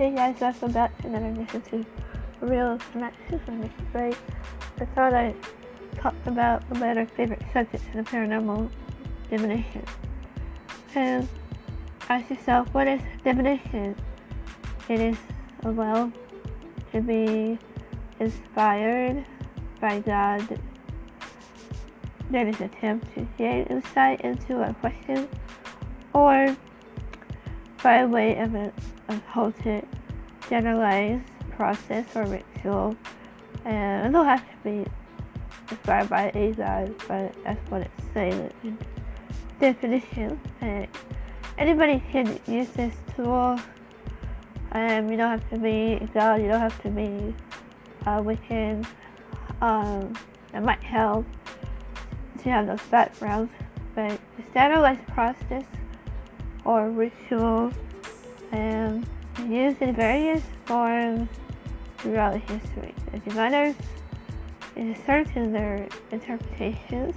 Hey guys, welcome back to another mission to Real with Mr. Gray. I thought I talked about one of my favorite subjects in the paranormal divination. And ask yourself, what is divination? It is a well to be inspired by God that is attempt to gain insight into a question or by way of a, a halted, generalized process or ritual. And it don't have to be described by a God, but that's what it's saying in definition. And anybody can use this tool. Um, you don't have to be God, you don't have to be uh, within. Um, it might help to have those backgrounds, but the standardized process or ritual and used in various forms throughout history. The diviners in their interpretations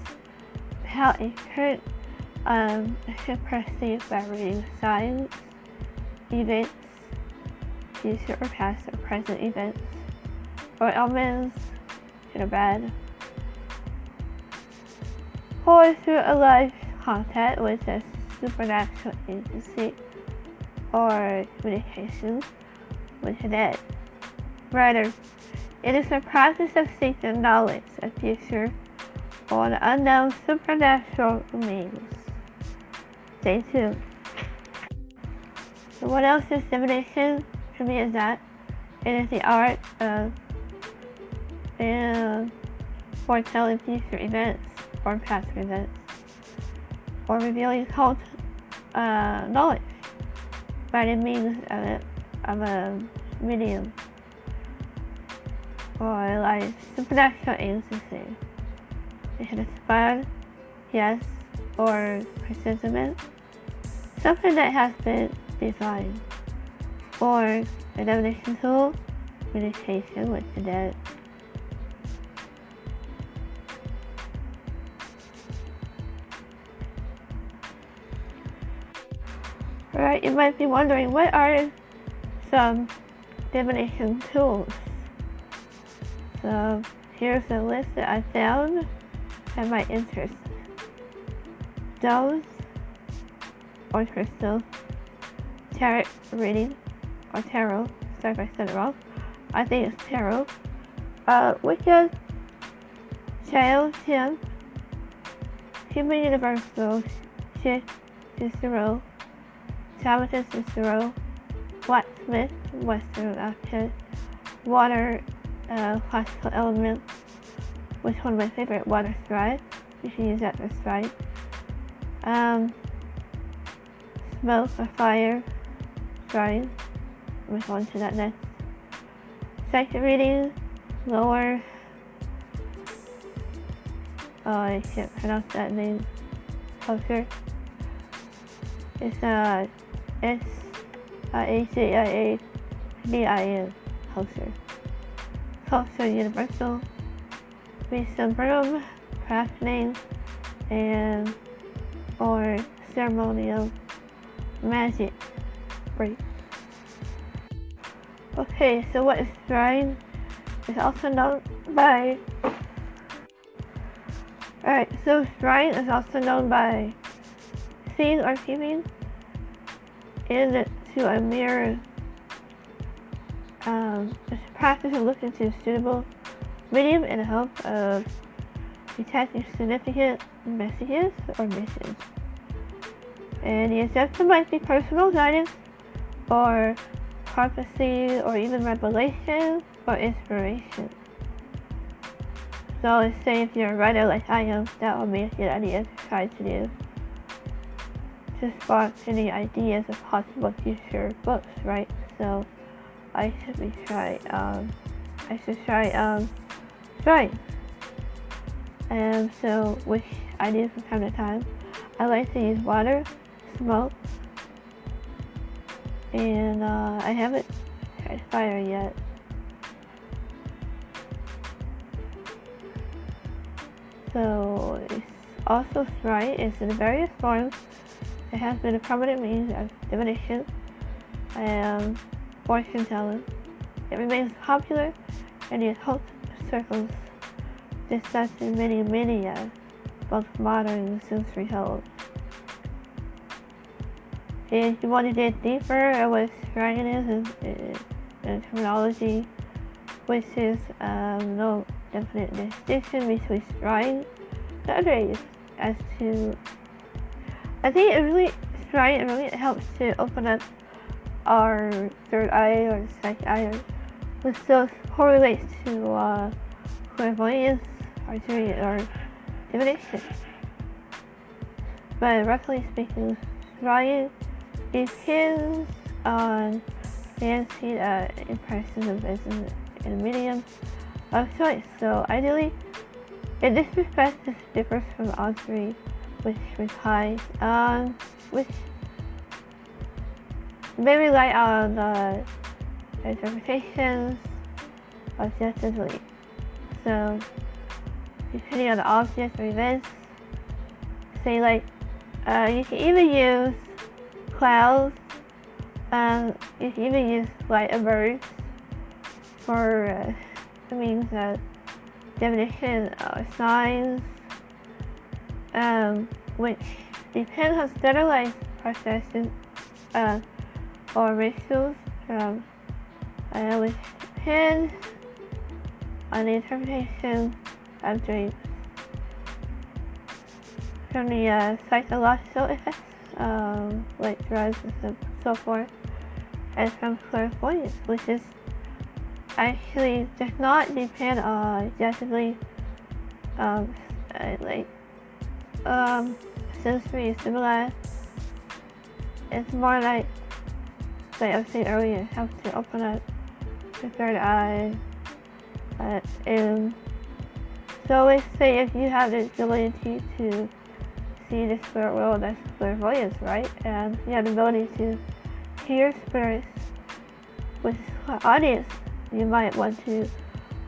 how it could um, should perceive by reading signs, events, future or past or present events, or omens, good or bad, or through a live contact with a supernatural agency or communications with dead. Rather, it is a process of seeking knowledge of future or the unknown supernatural means. Stay tuned. So what else is divination? To me is that it is the art of uh, foretelling future events or past events or revealing cult uh, knowledge by the means of a, of a medium or like supernatural agency. It can inspire, yes, or presentiment, something that has been defined, or a divination tool, communication with the dead. Alright, you might be wondering what are some divination tools? So here's a list that I found and my interest. Stones or crystal, tarot reading or tarot. Sorry if I said it wrong. I think it's tarot. Uh, Wicca, Child Tim, Human Universal, Chick, Cicero, Tabitha Cicero, Blacksmith, Western Outfit, Water, uh, Classical Element, which one of my favorite, Water Scrying. You should use that for scrying. Um, smoke or fire, scrying. Move on to that next. Second reading, lower. Oh, I can't pronounce that name. Closer. It's uh S I A C I A D I N Culture. Culture Universal. Wisdom Broom, craft name, and or ceremonial magic break. Okay, so what is scrying? It's also known by Alright, so scrying is also known by seeing or keeping into a mirror. Um, practice of looking to suitable medium in the hope of detecting significant messages or missions. And the objective might be personal guidance or prophecy or even revelation or inspiration. So let's say if you're a writer like I am, that would be a good idea to try to do to spark any ideas of possible future books, right? So I should be try um I should try um trying. And so which I do from time to time. I like to use water, smoke, and uh, I haven't tried fire yet. So it's also right, it's in various forms it has been a prominent means of divination. and fortune telling. It remains popular in the occult circles, discussed in many media, both modern and sensory held. If you want to dig deeper at what scrying is and, and terminology, which is um, no definite distinction between scrying and others as to I think it really scrying it really helps to open up our third eye or second eye which still correlates to uh, clairvoyance, archery, or divination. But roughly speaking, scrying depends on fancy uh, impressions of business in medium of choice. So ideally, in this respect, this differs from augury, which implies um, which may rely on the interpretations objectively. So, depending on the object or events, say like, uh, you can even use clouds, um, you can even use light of birds for uh, the means of definition of signs, um, which depends on standardized processes uh, or rituals. Um, uh, which depends on the interpretation of dreams. From the uh, psychological effects, um, like drugs and so forth, and from clairvoyance, which is actually does not depend on objectively um, uh, like um, sensory civilized, It's more like, like I was saying earlier, have to open up the third eye. Uh, and so let's say if you have the ability to see the spirit world, that's clairvoyance, right? And you have the ability to hear spirits with audience, you might want to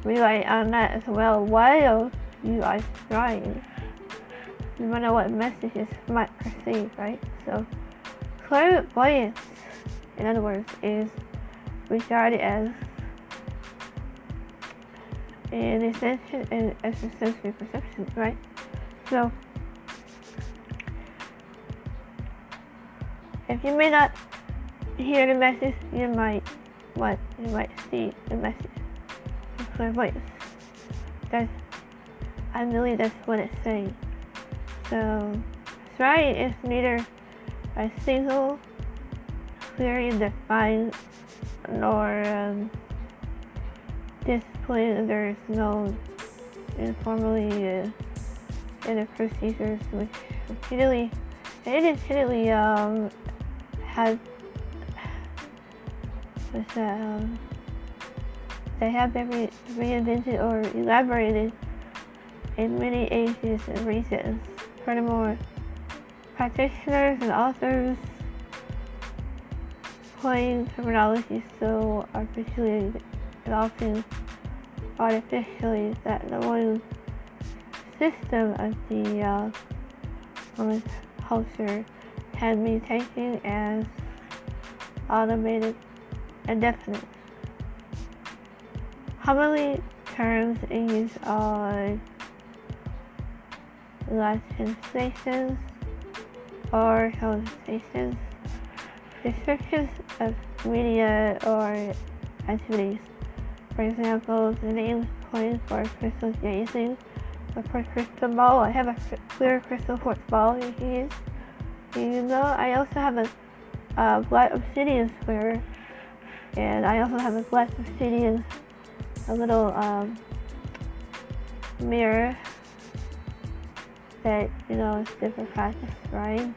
rely on that as well while you are trying. No matter what messages might perceive, right? So clairvoyance, in other words, is regarded as an essential and as a sensory perception, right? So if you may not hear the message, you might what you might see the message clairvoyance. That's I believe that's what it's saying. So right is neither a single clearly defined nor um, discipline. There is no informally uh, in the procedures which repeatedly it repeatedly um, has um, they have been re- reinvented or elaborated in many ages and regions. Furthermore, practitioners and authors coin terminology so artificially and often artificially that the one system of the uh, culture can been taken as automated and definite. Commonly terms in use are Latin stations or hallucinations, descriptions of media or activities. For example, the name coined for crystal gazing or for crystal ball. I have a clear crystal quartz ball you can use. You know, I also have a uh, black obsidian square and I also have a black obsidian, a little um, mirror that, you know, is different practice, right?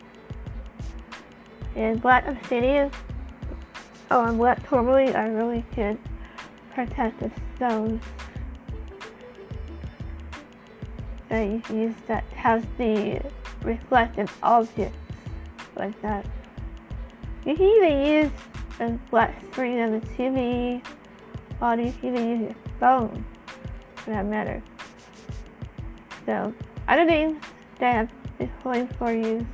And black obsidian, oh, and black tourmaline are really good protective stones that you can use that has the reflective objects like that. You can even use a black screen of the TV, or you can even use your phone for that matter. So, other things that displayed for you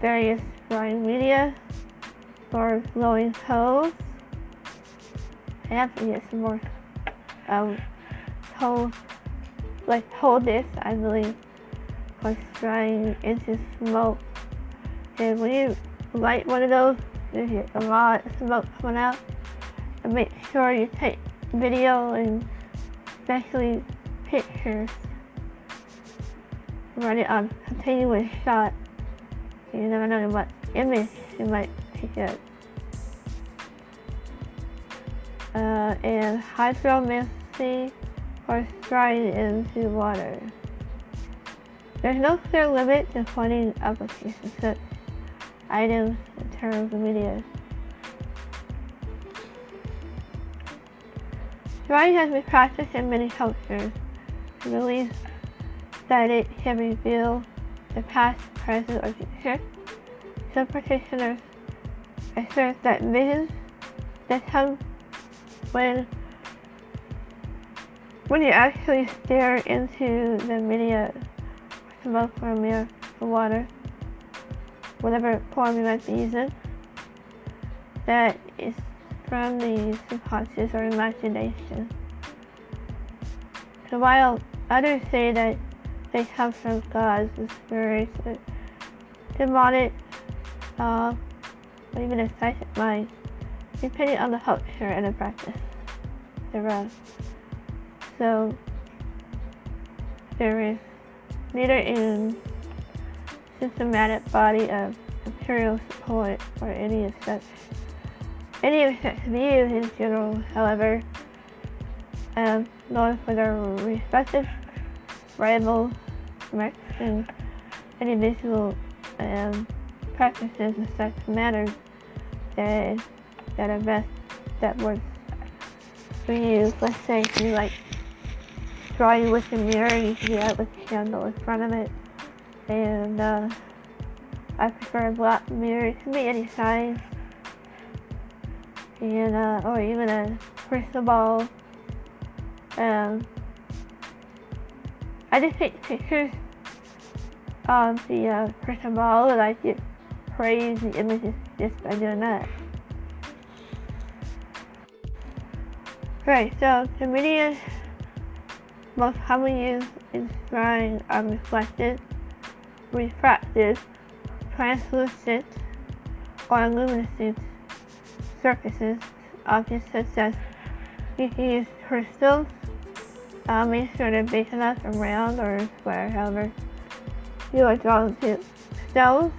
various scrying media for glowing toes, I have to get some more um hold like hold this I believe was scrying into smoke. And when you light one of those there's a lot of smoke coming out. And make sure you take video and especially pictures run it on continuous shot you never know what image you might pick up uh, and hydromancy or scrying into water. There's no clear limit to funding applications such items in terms of media. Scrying has been practiced in many cultures. Beliefs that it can reveal the past, present, or future. Some practitioners assert that visions that come when when you actually stare into the media smoke or mirror for water, whatever form you might be using, that is from the subconscious or imagination. So while others say that they come from gods, the spirits, demonic, uh, or even a psychic mind, depending on the culture and the practice thereof. So there is neither in systematic body of imperial support or any of such any of such views in general, however, um, nor for their respective rival Mexican individual um, practices in such matters that that are best that works for you. Let's say you like draw drawing with a mirror, you can do that with a candle in front of it. And uh, I prefer a black mirror. It can be any size. And uh, or even a crystal ball. Um, I just take pictures of the uh, crystal ball and I get praise the images just by doing that. Right, so the media most commonly used in scrying are reflected, refracted, translucent, or luminescent surfaces, objects such as you can use crystals, uh, make sure they're big enough round or square, however you are drawn to stones,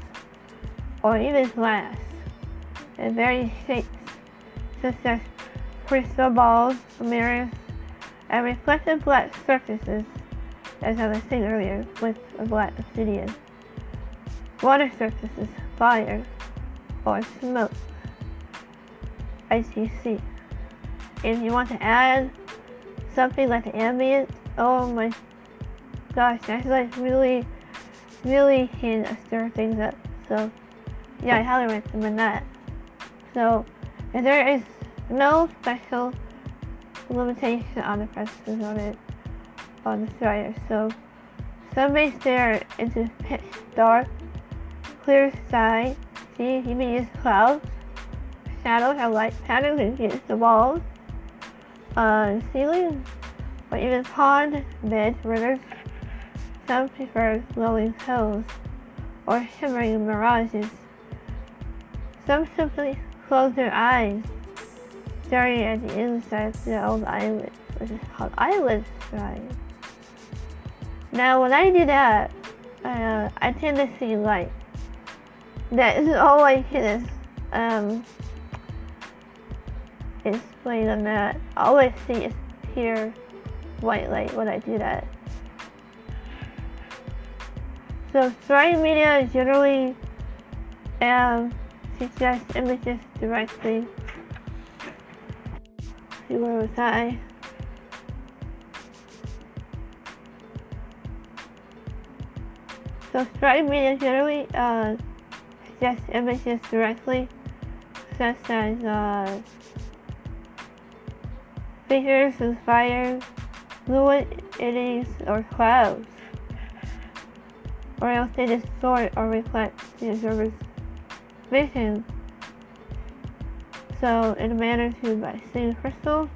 or even glass, in various shapes, such as crystal balls, mirrors, and reflective black surfaces, as I was saying earlier, with a black obsidian. Water surfaces, fire, or smoke, as you see. If you want to add something like the ambient, oh my gosh, that's like really, really can stir things up. So, yeah, I highly recommend that. So, there is no special limitation on the presses on it on the scryer. So some may stare into pitch dark, clear sky. See, you may use clouds, shadows, or light patterns against the walls, uh, ceiling, or even pond, beds, rivers. Some prefer glowing hills or shimmering mirages. Some simply close their eyes staring at the inside of the old island, which is called Island Shrine. Now, when I do that, uh, I tend to see light. That is all I can um, explain on that. All I see is pure white light when I do that. So, scrying media generally um, suggests images directly see where was I? So scrying media generally uh, suggests images directly, such as uh, figures of fire, fluid eddies, or clouds. Or else they distort or reflect the observer's vision So, in a manner to by seeing crystal,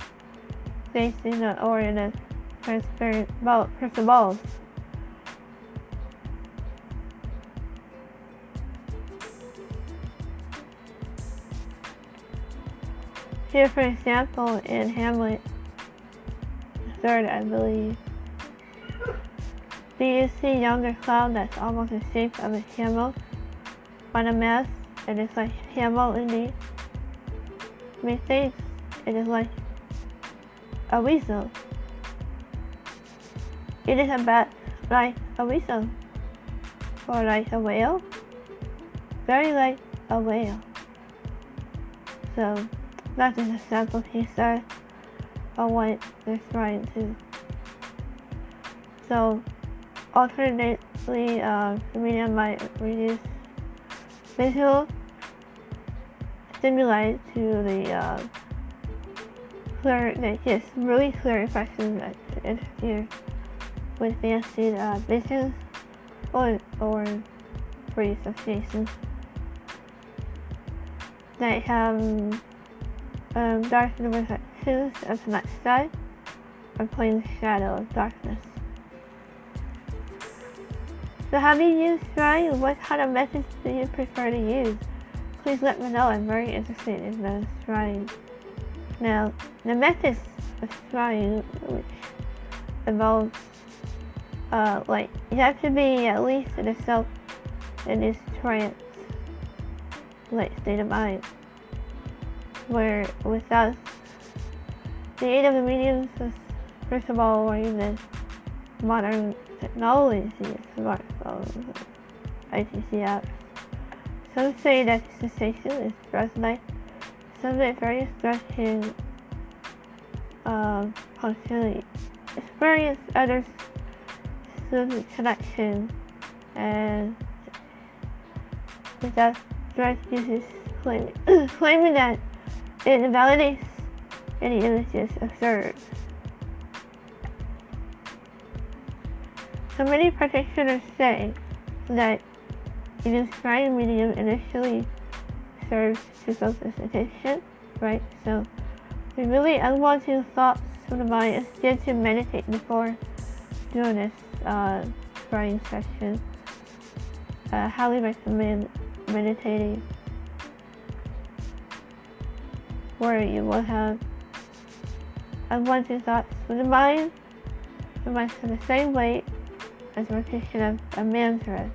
they see the orient as transparent ball, crystal balls. For example, in Hamlet, third, I believe, do you see a younger cloud that's almost the shape of a camel on a mast, it's like camel indeed? Methinks it is like a weasel. It is about like a weasel, or like a whale, very like a whale. So that is a sample piece there of what they're trying to. So alternately, uh, the medium might reduce visual stimuli to the uh, clear, that yes, really clear impressions that interfere with fancy uh, visions or or free associations that have um, darkness reflections of the night sky or plain shadow of darkness. So have you used scrying? What kind of methods do you prefer to use? Please let me know. I'm very interested in the scrying. Now, the methods of scrying, which involves, uh, like, you have to be at least in a self, in this trance, like, state of mind where without the aid of the mediums of, first of all, or even modern technology, smartphones, ITC apps. Some say that cessation is stress-like. Some that various stress can uh, functionally experience others' connection and without stress uses claiming, claiming that it invalidates any images observed. So many practitioners say that is scrying medium initially serves to focus attention, right? So we really unwanted thoughts from the mind instead to meditate before doing this uh, scrying session. Uh, highly recommend meditating where you will have unwanted thoughts. From the mind remains in the same weight as repetition of a mantra,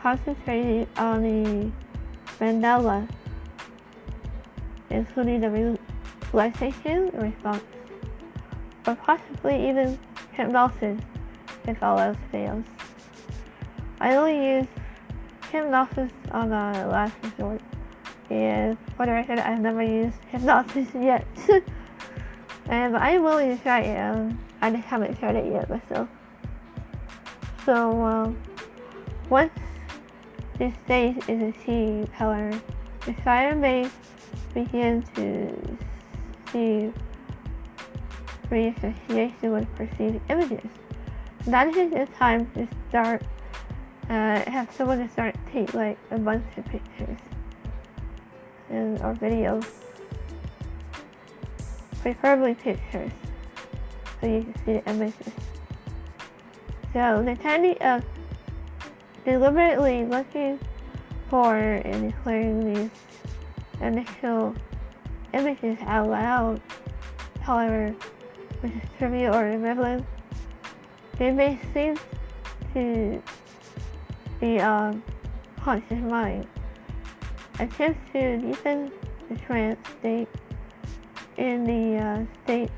concentrating on the mandala, including the relaxation response, or possibly even hypnosis if all else fails. I only use hypnosis on a last resort and for the record, I've never used hypnosis yet. and I am willing to try it. Um, I just haven't tried it yet myself. So um, once this stage is achieved, however, the scryer may begin to see reassociation with perceived images. That is the time to start, uh, have someone to start take like a bunch of pictures in our videos. Preferably pictures, so you can see the images. So technique of deliberately looking for and declaring these initial images out loud, however, which is trivial or irrelevant, they may seem to be um, conscious mind attempts to deepen the trance state in the uh, state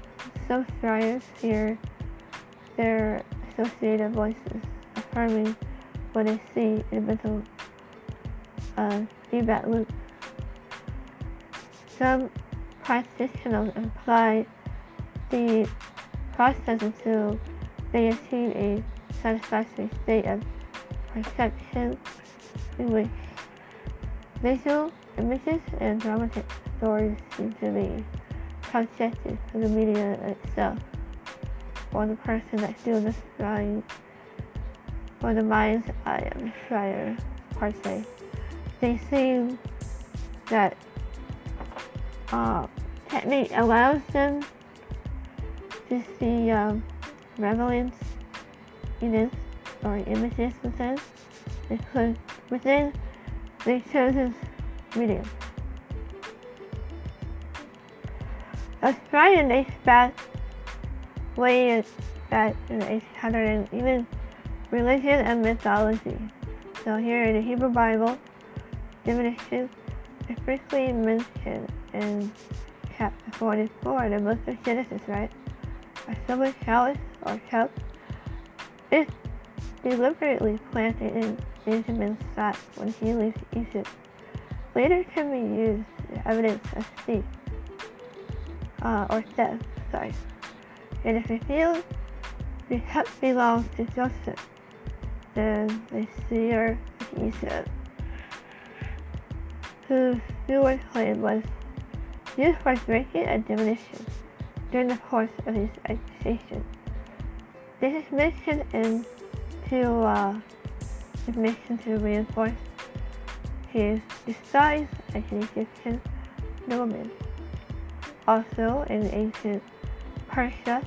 hear their associated voices affirming what they see in mental uh, feedback loop. Some practitioners apply the process until they achieve a satisfactory state of perception in which Visual images and dramatic stories seem to be projected for the media itself, for the person that doing the scrying, or the mind's eye of the scryer, per se. They seem that uh, technique allows them to see um, relevance this or images within, within chosen medium. Australian dates back way in the 800 and even religion and mythology. So here in the Hebrew Bible, divination is briefly mentioned in chapter 44 in the book of Genesis, right? A silver chalice or cup is deliberately planted in Benjamin's sack when he leaves Egypt. Later can be used evidence of thief uh, or theft, sorry. And if revealed, the cup belongs to Joseph, then the seer of Egypt, whose steward claim was used for drinking and divination during the course of his education. This is mentioned in to uh, mission to reinforce his disguise as an Egyptian nobleman. Also in ancient Persia,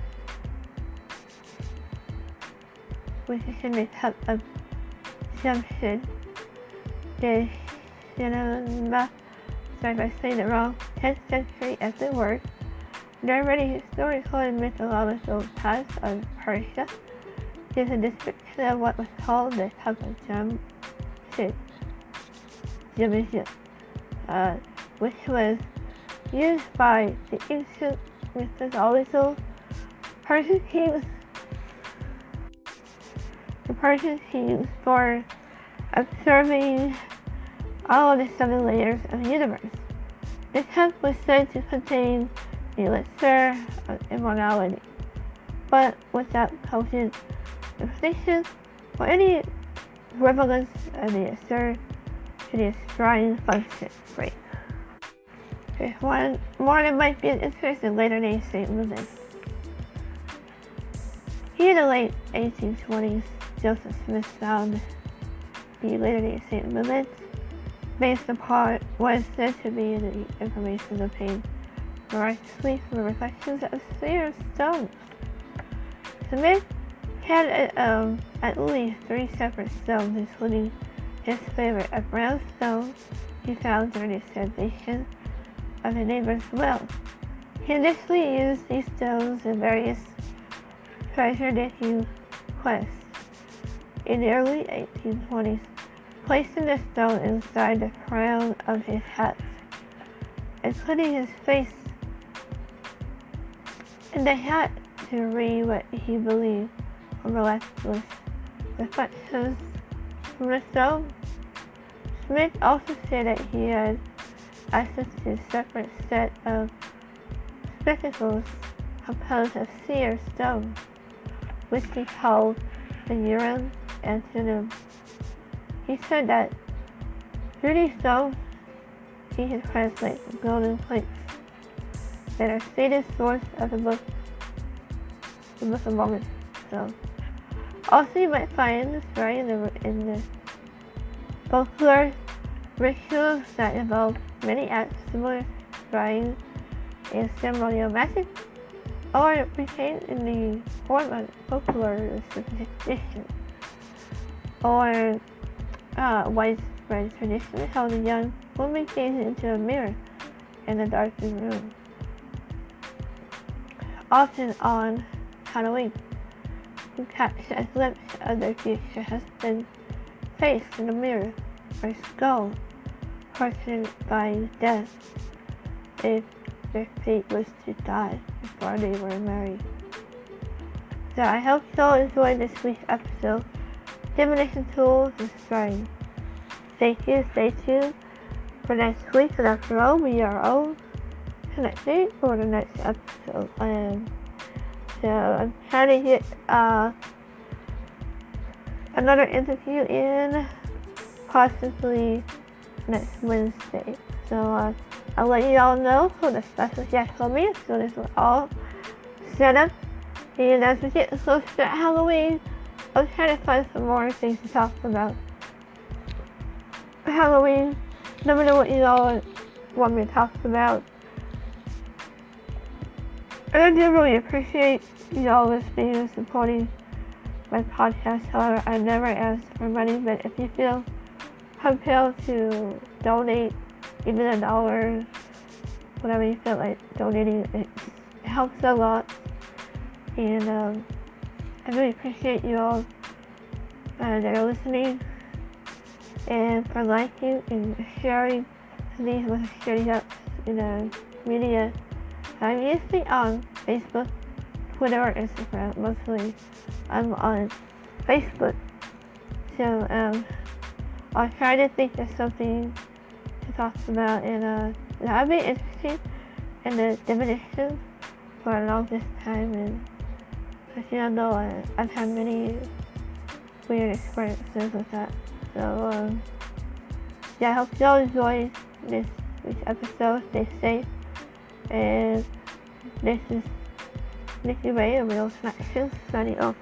which is in the top of Shamsin, the cinema, if I say it wrong, 10th century as it were, there are many historical and mythological types of Persia. There's a description of what was called the Jamshid, uh, which was used by the ancient mythological Persian kings. The Persian kings for observing all the seven layers of the universe. The temple was said to contain the elixir of immortality, but without potent inflation or any relevance of the assert to the Australian function. There's one more that might be an interest in Latter Day St. movement. Here in the late 1820s, Joseph Smith found the Latter Day St. movement based upon what is said to be the information obtained miraculously from the reflections of seer stones. Smith had um, at least three separate stones, including his favorite, a brown stone he found during the excavation of a neighbor's well. He initially used these stones in various treasure digging quests. In the early 1820s, placing the stone inside the crown of his hat and putting his face in the hat to read what he believed miraculous reflections from the stone. Smith also said that he had access to a separate set of spectacles composed of seer stone, which he called the Urim and. He said that through these stones, he could translate the golden plates that are stated source of the book, the Book of Mormon. So, also you might find this story in the, in the folklore rituals that involve many acts similar to scrying and ceremonial magic, or retained in the form of folklore superstition, or uh, widespread tradition held the young woman gazing into a mirror in a darkened room often on Halloween. You catch a glimpse of their future husband face in the mirror or skull portioned by death if their fate was to die before they were married. So I hope you all enjoyed this week's episode. Divination tools and strength. Thank you, stay tuned for next week, and after all, we are all connected for the next episode. And so I'm trying to get uh, another interview in possibly next Wednesday. So uh, I'll let you all know who the special guest will be as soon as we're all set up. And as we get closer to Halloween, I'm trying to find some more things to talk about. Halloween, let me know what you all want me to talk about And I do really appreciate y'all listening and supporting my podcast. However, I never ask for money, but if you feel compelled to donate even a dollar, whatever you feel like donating, it helps a lot. And um, I really appreciate you all uh, that are listening and for liking and sharing these with sharing up in the media. I'm usually on Facebook, Twitter, or Instagram mostly. I'm on Facebook. So um, I'll try to think of something to talk about and uh, that'd be interesting in the divination for a long time and as you know I, I've had many weird experiences with that. So um, yeah, I hope you all enjoy this, this episode. Stay safe. And this is Lấy cái váy Way.